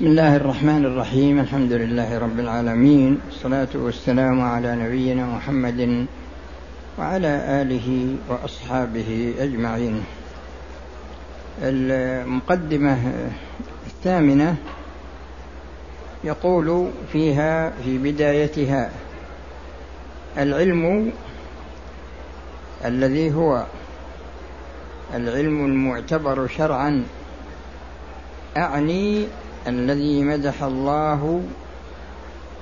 بسم الله الرحمن الرحيم. الحمد لله رب العالمين. الصلاة والسلام على نبينا محمد وعلى آله وأصحابه أجمعين. المقدمة الثامنة يقول فيها في بدايتها العلم الذي هو العلم المعتبر شرعا أعني الذي مدح الله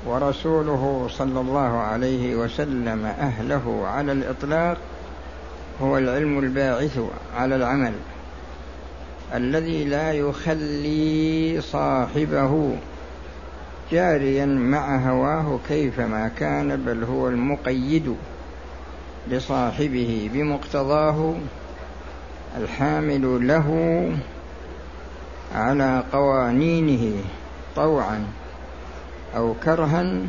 ورسوله صلى الله عليه وسلم أهله على الإطلاق هو العلم الباعث على العمل الذي لا يخلي صاحبه جاريا مع هواه كيفما كان بل هو المقيد لصاحبه بمقتضاه الحامل له على قوانينه طوعا أو كرها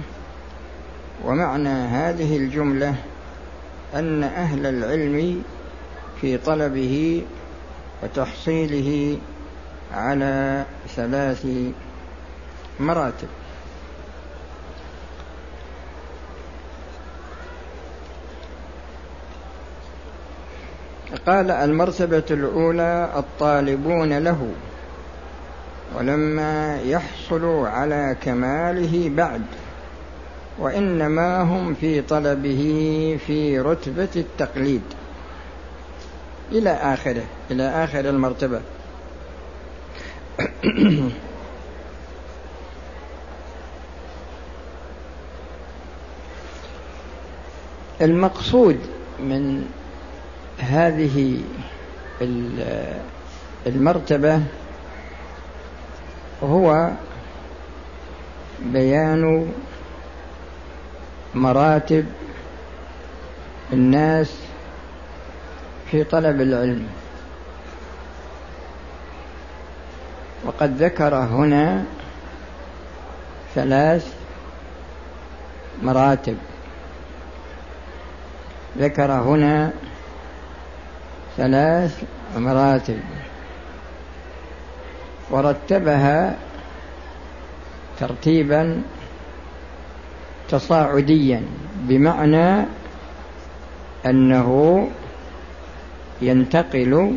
ومعنى هذه الجملة أن أهل العلم في طلبه وتحصيله على ثلاث مراتب. قال المرتبة الأولى الطالبون له. ولما يحصل على كماله بعد وإنما هم في طلبه في رتبة التقليد. إلى آخره إلى آخر المرتبة. المقصود من هذه المرتبة هو بيان مراتب الناس في طلب العلم. وقد ذكر هنا ثلاث مراتب. ذكر هنا ثلاث مراتب. ورتبها ترتيبا تصاعديا بمعنى أنه ينتقل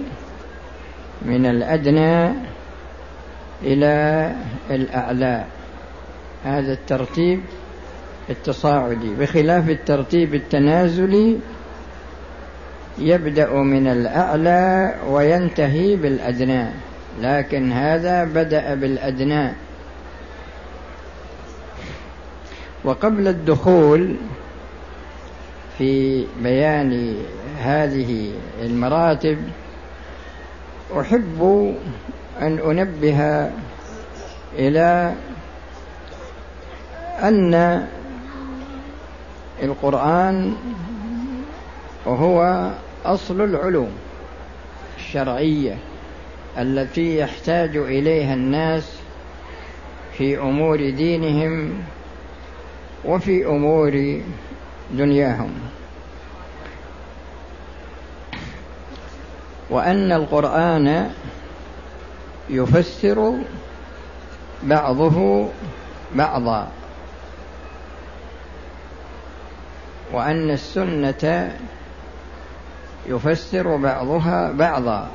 من الأدنى إلى الأعلى. هذا الترتيب التصاعدي. بخلاف الترتيب التنازلي يبدأ من الأعلى وينتهي بالأدنى. لكن هذا بدأ بالأدنى. وقبل الدخول في بيان هذه المراتب أحب أن أنبه إلى أن القرآن هو أصل العلوم الشرعية. التي يحتاج إليها الناس في أمور دينهم وفي أمور دنياهم. وأن القرآن يفسر بعضه بعضا. وأن السنة يفسر بعضها بعضا.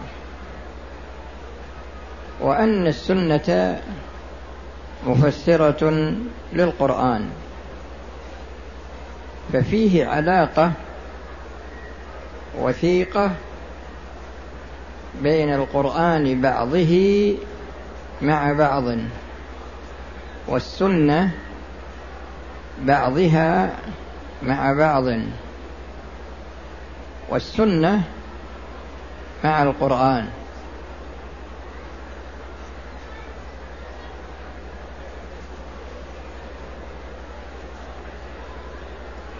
وأن السنة مفسرة للقرآن ففيه علاقة وثيقة بين القرآن بعضه مع بعض والسنة بعضها مع بعض والسنة مع القرآن.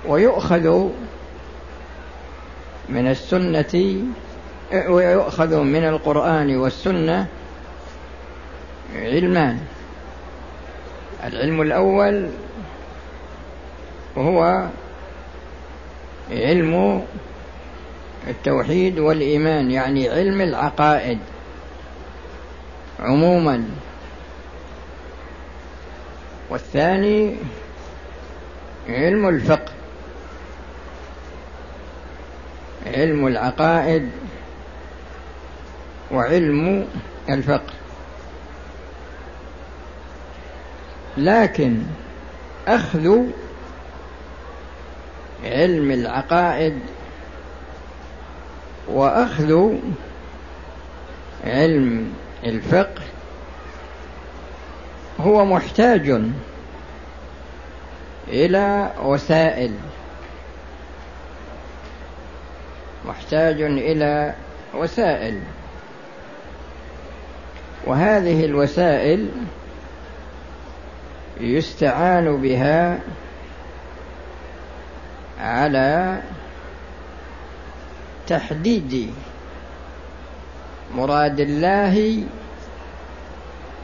ويؤخذ من السنة ويؤخذ من القرآن والسنة علمان العلم الأول هو علم التوحيد والإيمان يعني علم العقائد عموما. والثاني علم الفقه. علم العقائد وعلم الفقه. لكن أخذ علم العقائد وأخذ علم الفقه هو محتاج إلى وسائل محتاج إلى وسائل. وهذه الوسائل يستعان بها على تحديد مراد الله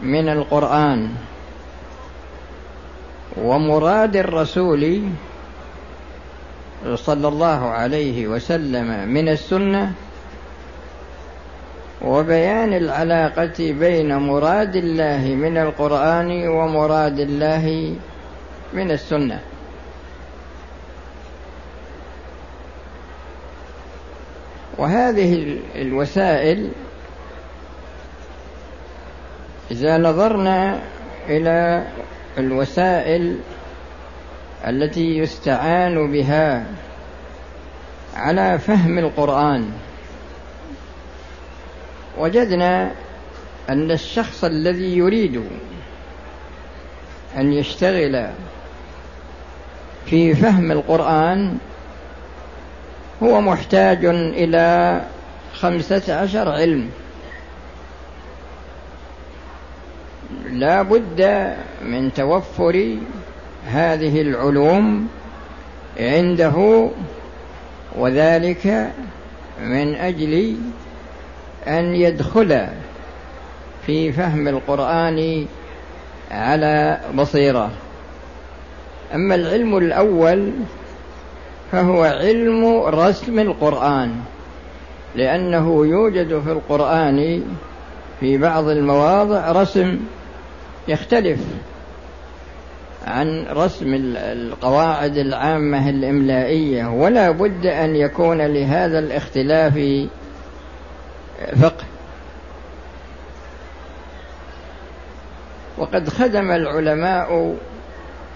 من القرآن ومراد الرسول صلى الله عليه وسلم من السنة وبيان العلاقة بين مراد الله من القرآن ومراد الله من السنة. وهذه الوسائل إذا نظرنا إلى الوسائل التي يستعان بها على فهم القرآن. وجدنا أن الشخص الذي يريد أن يشتغل في فهم القرآن هو محتاج إلى خمسة عشر علم. لا بد من توفر هذه العلوم عنده وذلك من أجل أن يدخل في فهم القرآن على بصيرة. أما العلم الأول فهو علم رسم القرآن لأنه يوجد في القرآن في بعض المواضع رسم يختلف. عن رسم القواعد العامة الإملائية ولا بد أن يكون لهذا الاختلاف فقه. وقد خدم العلماء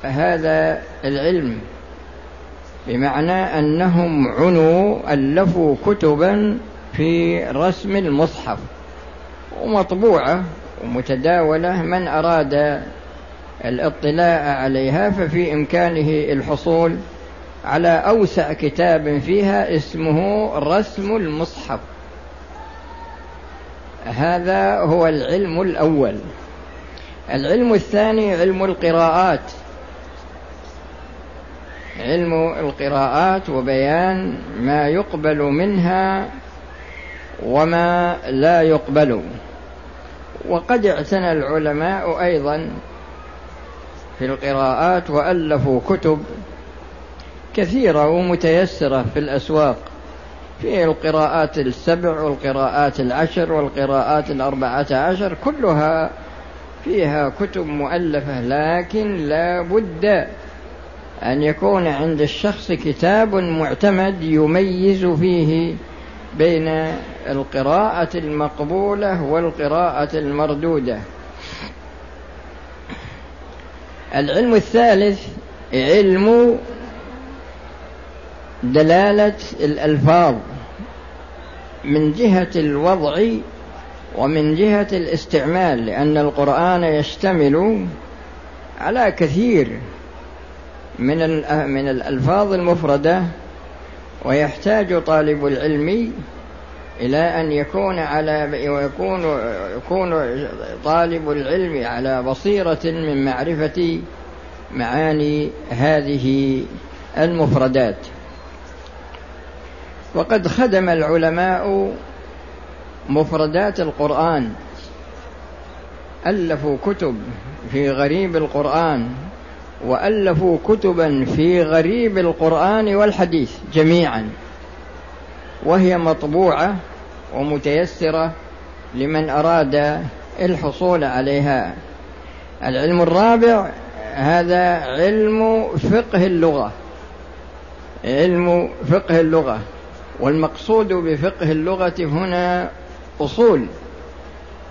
هذا العلم بمعنى أنهم عنوا ألفوا كتبا في رسم المصحف ومطبوعة ومتداولة من أراد الاطلاع عليها ففي إمكانه الحصول على أوسع كتاب فيها اسمه رسم المصحف. هذا هو العلم الأول. العلم الثاني علم القراءات. علم القراءات وبيان ما يقبل منها وما لا يقبل. وقد اعتنى العلماء أيضا في القراءات وألفوا كتب كثيرة ومتيسرة في الأسواق. في القراءات السبع والقراءات العشر والقراءات الأربعة عشر كلها فيها كتب مؤلفة لكن لا بد أن يكون عند الشخص كتاب معتمد يميز فيه بين القراءة المقبولة والقراءة المردودة. العلم الثالث علم دلالة الألفاظ من جهة الوضع ومن جهة الاستعمال لأن القرآن يشتمل على كثير من من الألفاظ المفردة ويحتاج طالب العلم إلى أن يكون على ويكون يكون طالب العلم على بصيرة من معرفة معاني هذه المفردات. وقد خدم العلماء مفردات القرآن. ألفوا كتب في غريب القرآن وألفوا كتبا في غريب القرآن والحديث جميعا. وهي مطبوعة ومتيسرة لمن أراد الحصول عليها. العلم الرابع هذا علم فقه اللغة. علم فقه اللغة. والمقصود بفقه اللغة هنا أصول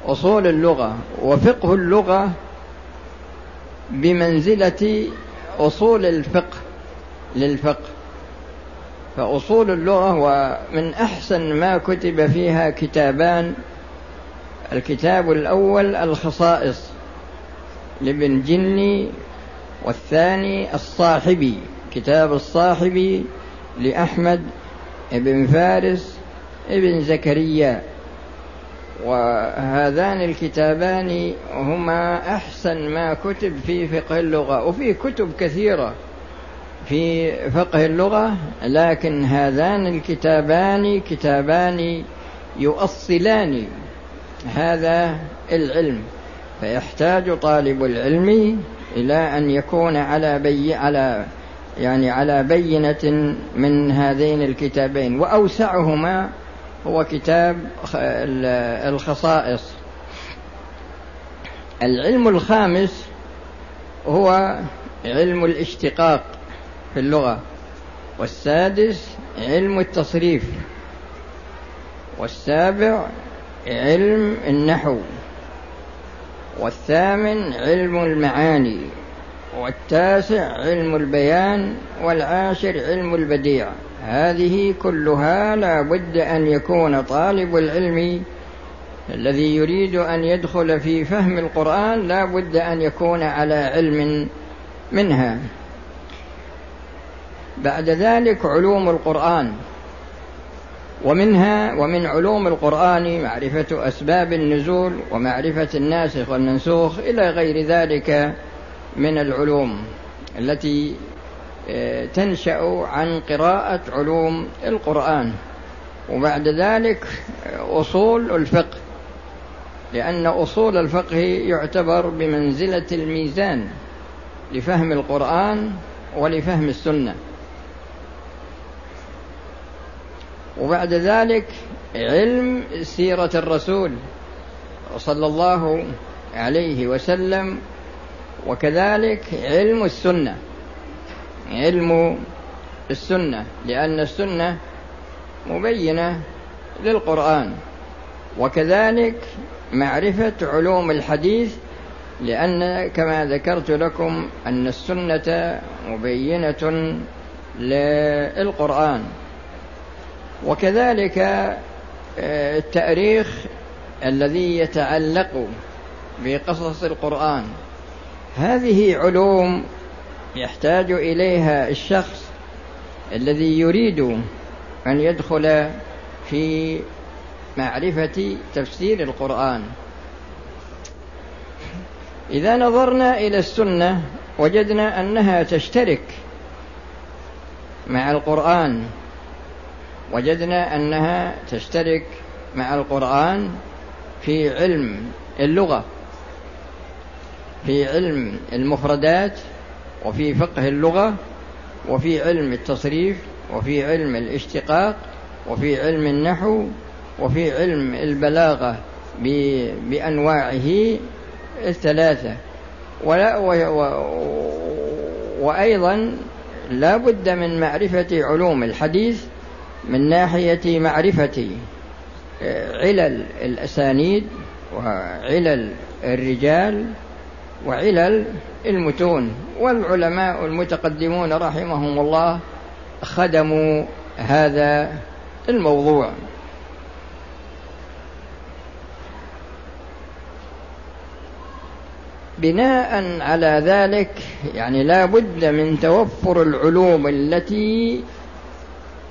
أصول اللغة. وفقه اللغة بمنزلة أصول الفقه للفقه. فأصول اللغة ومن أحسن ما كتب فيها كتابان. الكتاب الأول الخصائص لابن جني والثاني الصاحبي كتاب الصاحبي لأحمد بن فارس ابن زكريا. وهذان الكتابان هما أحسن ما كتب في فقه اللغة وفي كتب كثيرة. في فقه اللغة لكن هذان الكتابان كتابان يؤصلان هذا العلم. فيحتاج طالب العلم إلى أن يكون على بي على يعني على بينة من هذين الكتابين. وأوسعهما هو كتاب الخصائص. العلم الخامس هو علم الاشتقاق. في اللغة. والسادس علم التصريف. والسابع علم النحو. والثامن علم المعاني. والتاسع علم البيان. والعاشر علم البديع. هذه كلها لا بد أن يكون طالب العلم الذي يريد أن يدخل في فهم القرآن لا بد أن يكون على علم منها. بعد ذلك علوم القرآن. ومنها ومن علوم القرآن معرفة أسباب النزول ومعرفة الناسخ والمنسوخ إلى غير ذلك من العلوم التي آه، تنشأ عن قراءة علوم القرآن. وبعد ذلك آه، أصول الفقه. لأن أصول الفقه يعتبر بمنزلة الميزان لفهم القرآن ولفهم السنة. وبعد ذلك علم سيرة الرسول صلى الله عليه وسلم وكذلك علم السنة. علم السنة لأن السنة مبينة للقرآن. وكذلك معرفة علوم الحديث لأن كما ذكرت لكم أن السنة مبينة للقرآن. وكذلك آه، التأريخ الذي يتعلق بقصص القرآن. هذه علوم يحتاج إليها الشخص الذي يريد أن يدخل في معرفة تفسير القرآن. إذا نظرنا إلى السنة وجدنا أنها تشترك مع القرآن. وجدنا أنها تشترك مع القرآن في علم اللغة في علم المفردات وفي فقه اللغة وفي علم التصريف وفي علم الاشتقاق وفي علم النحو وفي علم البلاغة بأنواعه الثلاثة. ولا و وأيضا لا بد من معرفة علوم الحديث من ناحية معرفة علل الأسانيد وعلل الرجال وعلل المتون. والعلماء المتقدمون رحمهم الله خدموا هذا الموضوع. بناء على ذلك يعني لا بد من توفر العلوم التي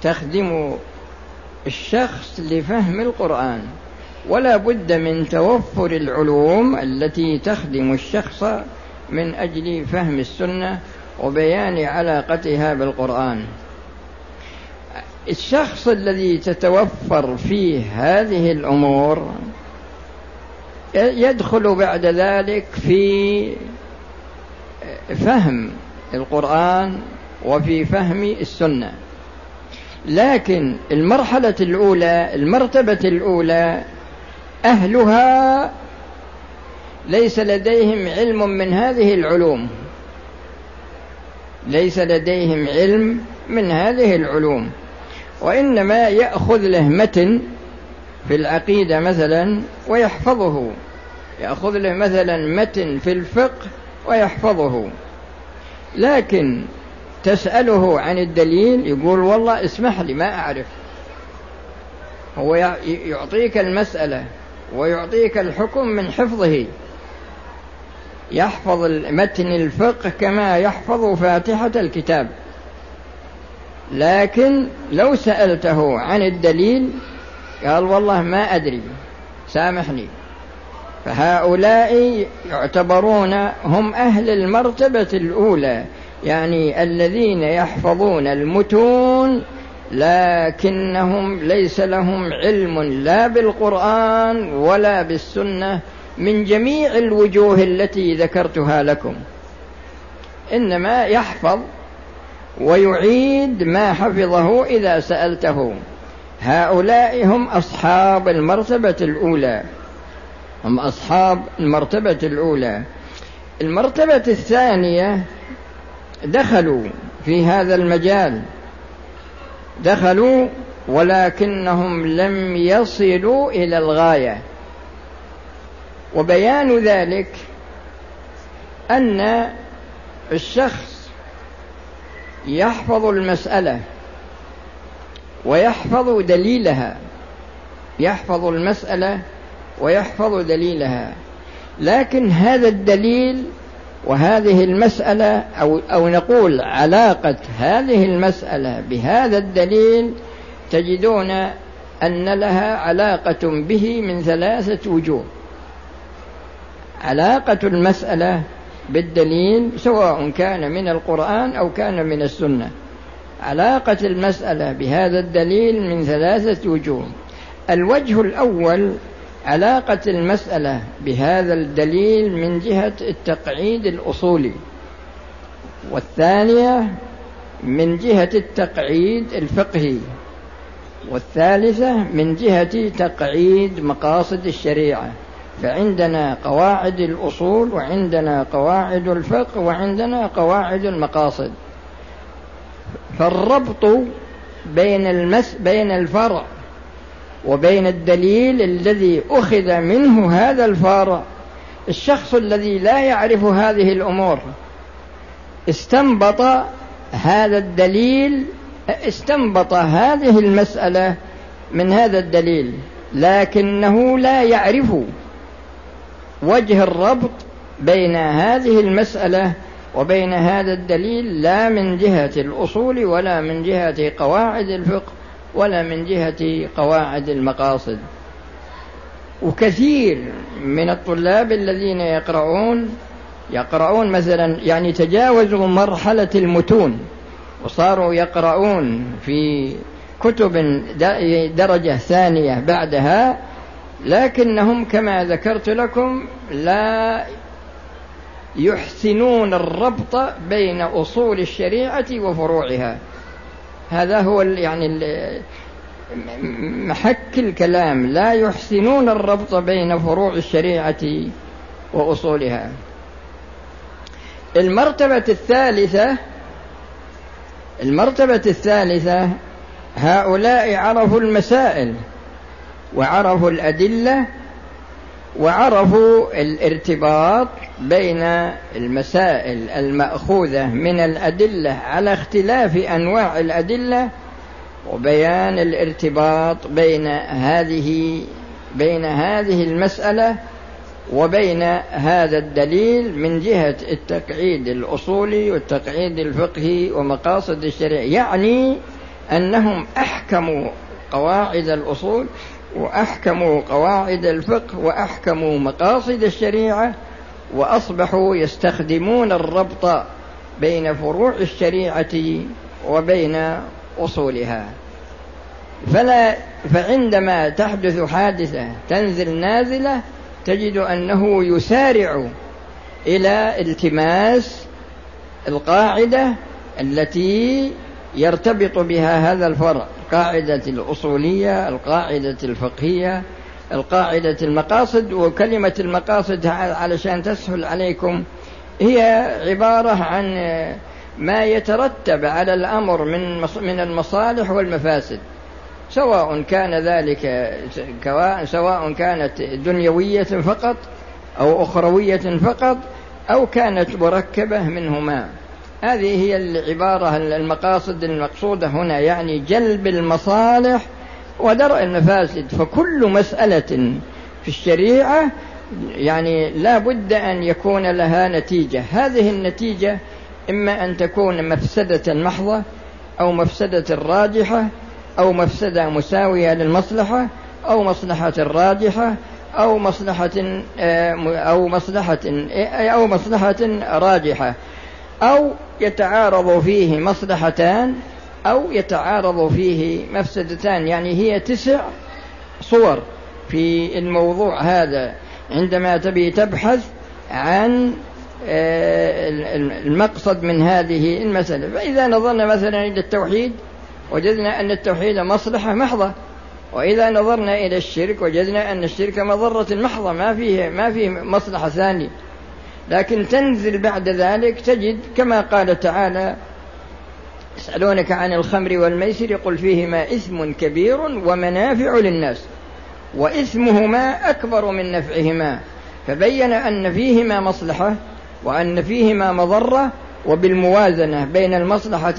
تخدم الشخص لفهم القرآن. ولا بد من توفر العلوم التي تخدم الشخص من أجل فهم السنة وبيان علاقتها بالقرآن. الشخص الذي تتوفر فيه هذه الأمور يدخل بعد ذلك في فهم القرآن وفي فهم السنة. لكن المرحلة الأولى المرتبة الأولى أهلها ليس لديهم علم من هذه العلوم. ليس لديهم علم من هذه العلوم. وإنما يأخذ له متن في العقيدة مثلا ويحفظه. يأخذ له مثلا متن في الفقه ويحفظه. لكن تسأله عن الدليل يقول والله اسمح لي ما أعرف. هو يعطيك المسألة ويعطيك الحكم من حفظه. يحفظ متن الفقه كما يحفظ فاتحة الكتاب. لكن لو سألته عن الدليل قال والله ما أدري سامحني. فهؤلاء يعتبرون هم أهل المرتبة الأولى. يعني الذين يحفظون المتون لكنهم ليس لهم علم لا بالقرآن ولا بالسنة من جميع الوجوه التي ذكرتها لكم. إنما يحفظ ويعيد ما حفظه إذا سألته. هؤلاء هم أصحاب المرتبة الأولى. هم أصحاب المرتبة الأولى. المرتبة الثانية دخلوا في هذا المجال. دخلوا ولكنهم لم يصلوا إلى الغاية. وبيان ذلك أن الشخص يحفظ المسألة ويحفظ دليلها يحفظ المسألة ويحفظ دليلها لكن هذا الدليل وهذه المسألة أو أو نقول علاقة هذه المسألة بهذا الدليل تجدون أن لها علاقة به من ثلاثة وجوه. علاقة المسألة بالدليل سواء كان من القرآن أو كان من السنة. علاقة المسألة بهذا الدليل من ثلاثة وجوه. الوجه الأول علاقة المسألة بهذا الدليل من جهة التقعيد الأصولي والثانية من جهة التقعيد الفقهي والثالثة من جهة تقعيد مقاصد الشريعة. فعندنا قواعد الأصول وعندنا قواعد الفقه وعندنا قواعد المقاصد. فالربط بين المس بين الفرع وبين الدليل الذي أخذ منه هذا الفارع الشخص الذي لا يعرف هذه الأمور استنبط هذا الدليل استنبط هذه المسألة من هذا الدليل لكنه لا يعرف وجه الربط بين هذه المسألة وبين هذا الدليل لا من جهة الأصول ولا من جهة قواعد الفقه. ولا من جهة قواعد المقاصد. وكثير من الطلاب الذين يقرؤون يقرؤون مثلا يعني تجاوزوا مرحلة المتون وصاروا يقرؤون في كتب درجة ثانية بعدها لكنهم كما ذكرت لكم لا يحسنون الربط بين أصول الشريعة وفروعها. هذا هو يعني محك الكلام. لا يحسنون الربط بين فروع الشريعة وأصولها. المرتبة الثالثة المرتبة الثالثة هؤلاء عرفوا المسائل وعرفوا الأدلة وعرفوا الارتباط بين المسائل المأخوذة من الأدلة على اختلاف أنواع الأدلة وبيان الارتباط بين هذه بين هذه المسألة وبين هذا الدليل من جهة التقعيد الأصولي والتقعيد الفقهي ومقاصد الشريعة. يعني أنهم أحكموا قواعد الأصول وأحكموا قواعد الفقه وأحكموا مقاصد الشريعة وأصبحوا يستخدمون الربط بين فروع الشريعة وبين أصولها. فلا فعندما تحدث حادثة تنزل نازلة تجد أنه يسارع إلى التماس القاعدة التي يرتبط بها هذا الفرع. القاعدة الأصولية القاعدة الفقهية القاعدة المقاصد وكلمة المقاصد علشان تسهل عليكم هي عبارة عن ما يترتب على الأمر من من المصالح والمفاسد سواء كان ذلك سواء كانت دنيوية فقط أو أخروية فقط أو كانت مركبة منهما. هذه هي العبارة المقاصد المقصودة هنا يعني جلب المصالح ودرء المفاسد. فكل مسألة في الشريعة يعني لا بد أن يكون لها نتيجة. هذه النتيجة إما أن تكون مفسدة محضة أو مفسدة راجحة أو مفسدة مساوية للمصلحة أو مصلحة راجحة أو مصلحة آه، أو مصلحة أو مصلحة راجحة. أو يتعارض فيه مصلحتان أو يتعارض فيه مفسدتان. يعني هي تسع صور في الموضوع هذا. عندما تبي تبحث عن آه، المقصد من هذه المسألة. فإذا نظرنا مثلا إلى التوحيد وجدنا أن التوحيد مصلحة محضة. وإذا نظرنا إلى الشرك وجدنا أن الشرك مضرة محضة. ما فيه ما فيه مصلحة ثانية. لكن تنزل بعد ذلك تجد كما قال تعالى يسألونك عن الخمر والميسر قل فيهما إثم كبير ومنافع للناس وإثمهما أكبر من نفعهما فبين أن فيهما مصلحة وأن فيهما مضرة وبالموازنة بين المصلحة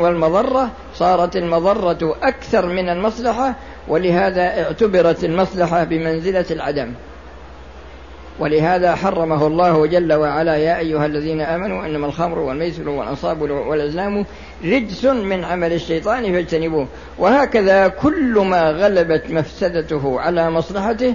والمضرة صارت المضرة أكثر من المصلحة ولهذا اعتبرت المصلحة بمنزلة العدم ولهذا حرمه الله جل وعلا يا أيها الذين آمنوا إنما الخمر والميسر والأنصاب والأزلام رجس من عمل الشيطان فاجتنبوه. وهكذا كل ما غلبت مفسدته على مصلحته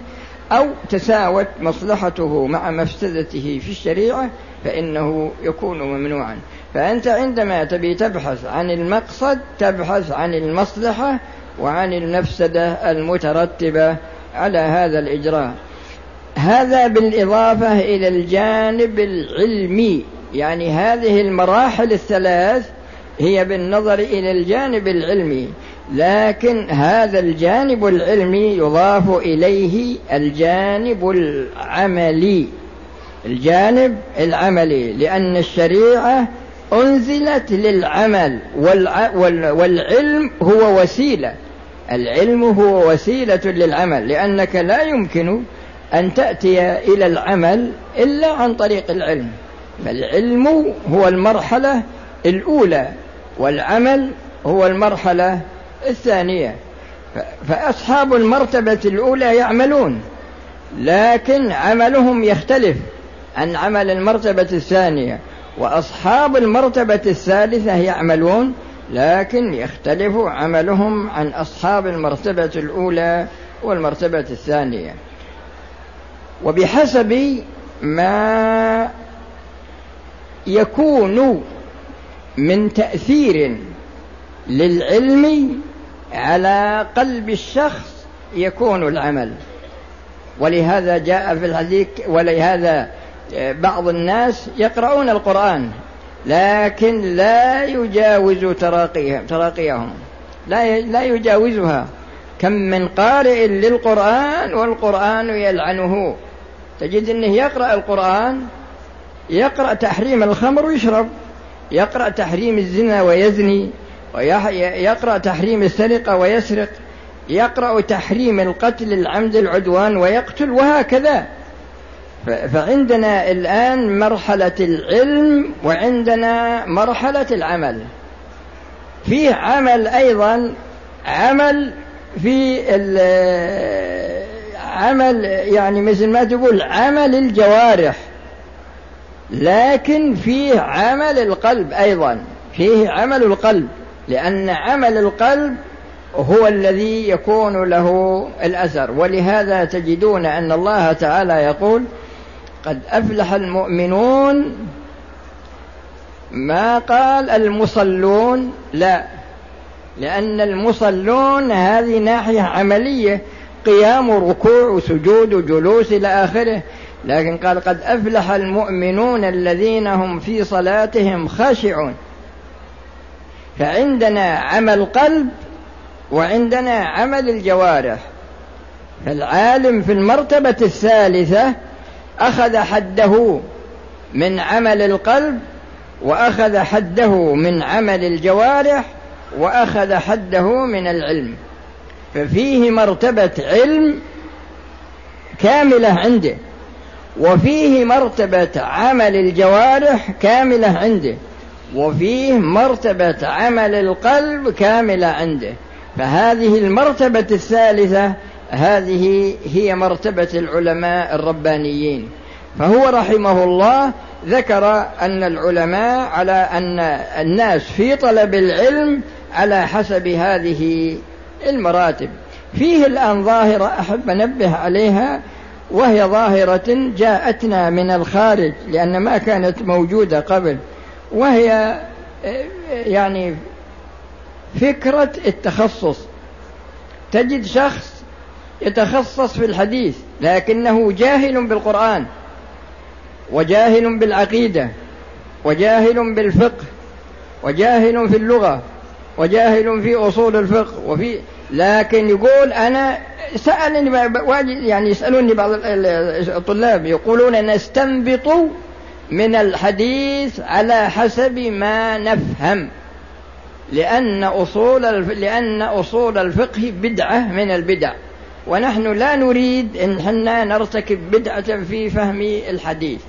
أو تساوت مصلحته مع مفسدته في الشريعة فإنه يكون ممنوعا. فأنت عندما تبي تبحث عن المقصد تبحث عن المصلحة وعن المفسدة المترتبة على هذا الإجراء. هذا بالإضافة إلى الجانب العلمي. يعني هذه المراحل الثلاث هي بالنظر إلى الجانب العلمي. لكن هذا الجانب العلمي يضاف إليه الجانب العملي. الجانب العملي لأن الشريعة أنزلت للعمل والعلم هو وسيلة. العلم هو وسيلة للعمل لأنك لا يمكن أن تأتي إلى العمل إلا عن طريق العلم. فالعلم هو المرحلة الأولى والعمل هو المرحلة الثانية. فأصحاب المرتبة الأولى يعملون لكن عملهم يختلف عن عمل المرتبة الثانية. وأصحاب المرتبة الثالثة يعملون لكن يختلف عملهم عن أصحاب المرتبة الأولى والمرتبة الثانية. وبحسب ما يكون من تأثير للعلم على قلب الشخص يكون العمل. ولهذا جاء في الحديث ولهذا بعض الناس يقرؤون القرآن لكن لا يجاوز تراقيهم تراقيهم. لا لا يجاوزها. كم من قارئ للقرآن والقرآن يلعنه. تجد إنه يقرأ القرآن يقرأ تحريم الخمر ويشرب يقرأ تحريم الزنا ويزني ويقرأ تحريم السرقة ويسرق يقرأ تحريم القتل العمد العدوان ويقتل وهكذا. فعندنا الآن مرحلة العلم وعندنا مرحلة العمل. فيه عمل أيضا عمل في عمل يعني مثل ما تقول عمل الجوارح لكن فيه عمل القلب أيضا فيه عمل القلب لأن عمل القلب هو الذي يكون له الأثر. ولهذا تجدون أن الله تعالى يقول قد أفلح المؤمنون ما قال المصلون. لا لأن المصلون هذه ناحية عملية قيام وركوع وسجود وجلوس إلى آخره. لكن قال قد أفلح المؤمنون الذين هم في صلاتهم خاشعون. فعندنا عمل قلب وعندنا عمل الجوارح. فالعالم في المرتبة الثالثة أخذ حده من عمل القلب وأخذ حده من عمل الجوارح وأخذ حده من العلم. ففيه مرتبة علم كاملة عنده وفيه مرتبة عمل الجوارح كاملة عنده وفيه مرتبة عمل القلب كاملة عنده. فهذه المرتبة الثالثة هذه هي مرتبة العلماء الربانيين. فهو رحمه الله ذكر أن العلماء على أن الناس في طلب العلم على حسب هذه المراتب. فيه الآن ظاهرة أحب أنبه عليها وهي ظاهرة جاءتنا من الخارج لأن ما كانت موجودة قبل وهي يعني فكرة التخصص. تجد شخص يتخصص في الحديث لكنه جاهل بالقرآن. وجاهل بالعقيدة وجاهل بالفقه وجاهل في اللغة وجاهل في أصول الفقه وفي لكن يقول أنا سألني يعني يسألوني بعض الطلاب يقولون نستنبط من الحديث على حسب ما نفهم لأن أصول لأن أصول الفقه بدعة من البدع ونحن لا نريد أن حنا نرتكب بدعة في فهم الحديث.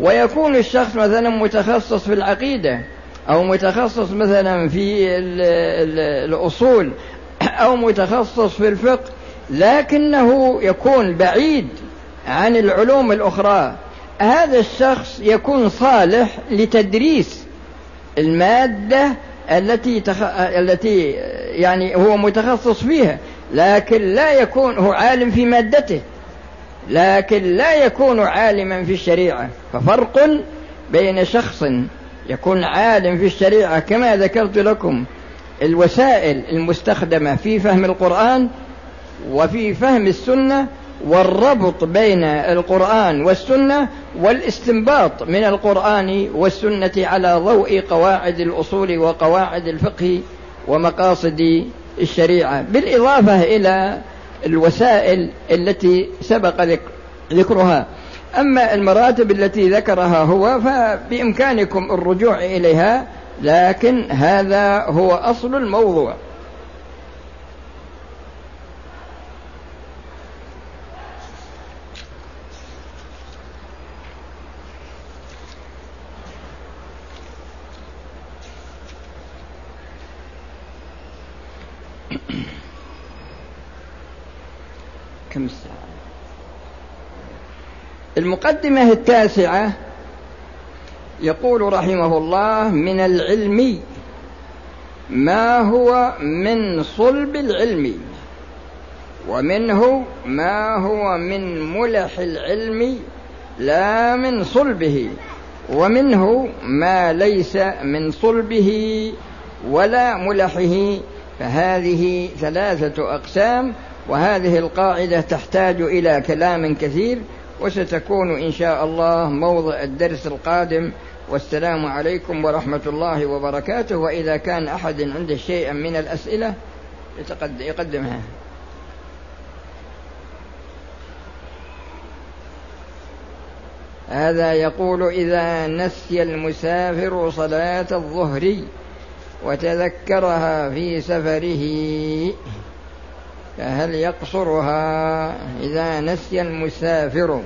ويكون الشخص مثلا متخصص في العقيدة أو متخصص مثلا في الأصول أو متخصص في الفقه لكنه يكون بعيد عن العلوم الأخرى. هذا الشخص يكون صالح لتدريس المادة التي تخ... التي يعني هو متخصص فيها لكن لا يكون هو عالم في مادته. لكن لا يكون عالما في الشريعة ففرق بين شخص يكون عالم في الشريعة كما ذكرت لكم الوسائل المستخدمة في فهم القرآن وفي فهم السنة والربط بين القرآن والسنة والاستنباط من القرآن والسنة على ضوء قواعد الأصول وقواعد الفقه ومقاصد الشريعة بالإضافة إلى الوسائل التي سبق ذكرها. أما المراتب التي ذكرها هو فبإمكانكم الرجوع إليها لكن هذا هو أصل الموضوع. كم الساعة المقدمة التاسعة يقول رحمه الله من العلم ما هو من صلب العلم ومنه ما هو من ملح العلم لا من صلبه ومنه ما ليس من صلبه ولا ملحه فهذه ثلاثة أقسام وهذه القاعدة تحتاج إلى كلام كثير وستكون إن شاء الله موضع الدرس القادم. والسلام عليكم ورحمة الله وبركاته. وإذا كان أحد عنده شيئا من الأسئلة يقدمها. هذا يقول إذا نسي المسافر صلاة الظهر وتذكرها في سفره فهل يقصرها إذا نسي المسافر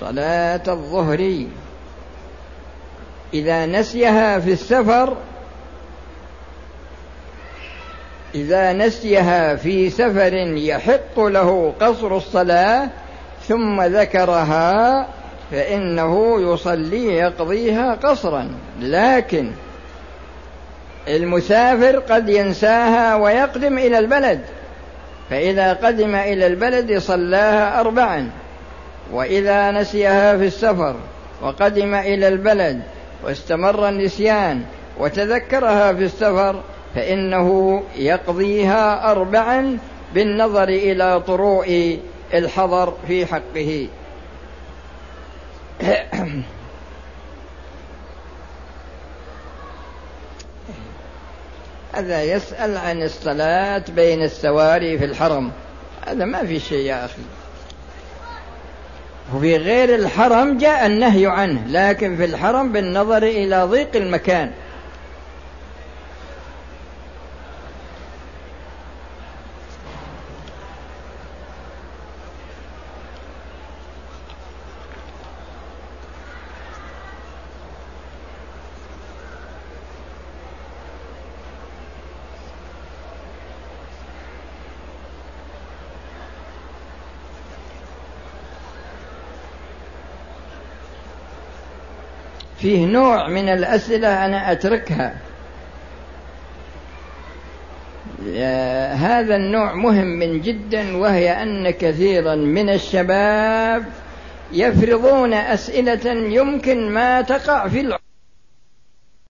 صلاة الظهر؟ إذا نسيها في السفر إذا نسيها في سفر يحق له قصر الصلاة ثم ذكرها فإنه يصلي يقضيها قصرا. لكن المسافر قد ينساها ويقدم إلى البلد. فإذا قدم إلى البلد صلاها أربعا وإذا نسيها في السفر وقدم إلى البلد واستمر النسيان وتذكرها في السفر فإنه يقضيها أربعا بالنظر إلى طروء الحضر في حقه. هذا يسأل عن الصلاة بين السواري في الحرم. هذا ما في شيء يا أخي. وفي غير الحرم جاء النهي عنه لكن في الحرم بالنظر إلى ضيق المكان. فيه نوع من الأسئلة أنا أتركها. هذا النوع مهم جدا وهي أن كثيرا من الشباب يفرضون أسئلة يمكن ما تقع في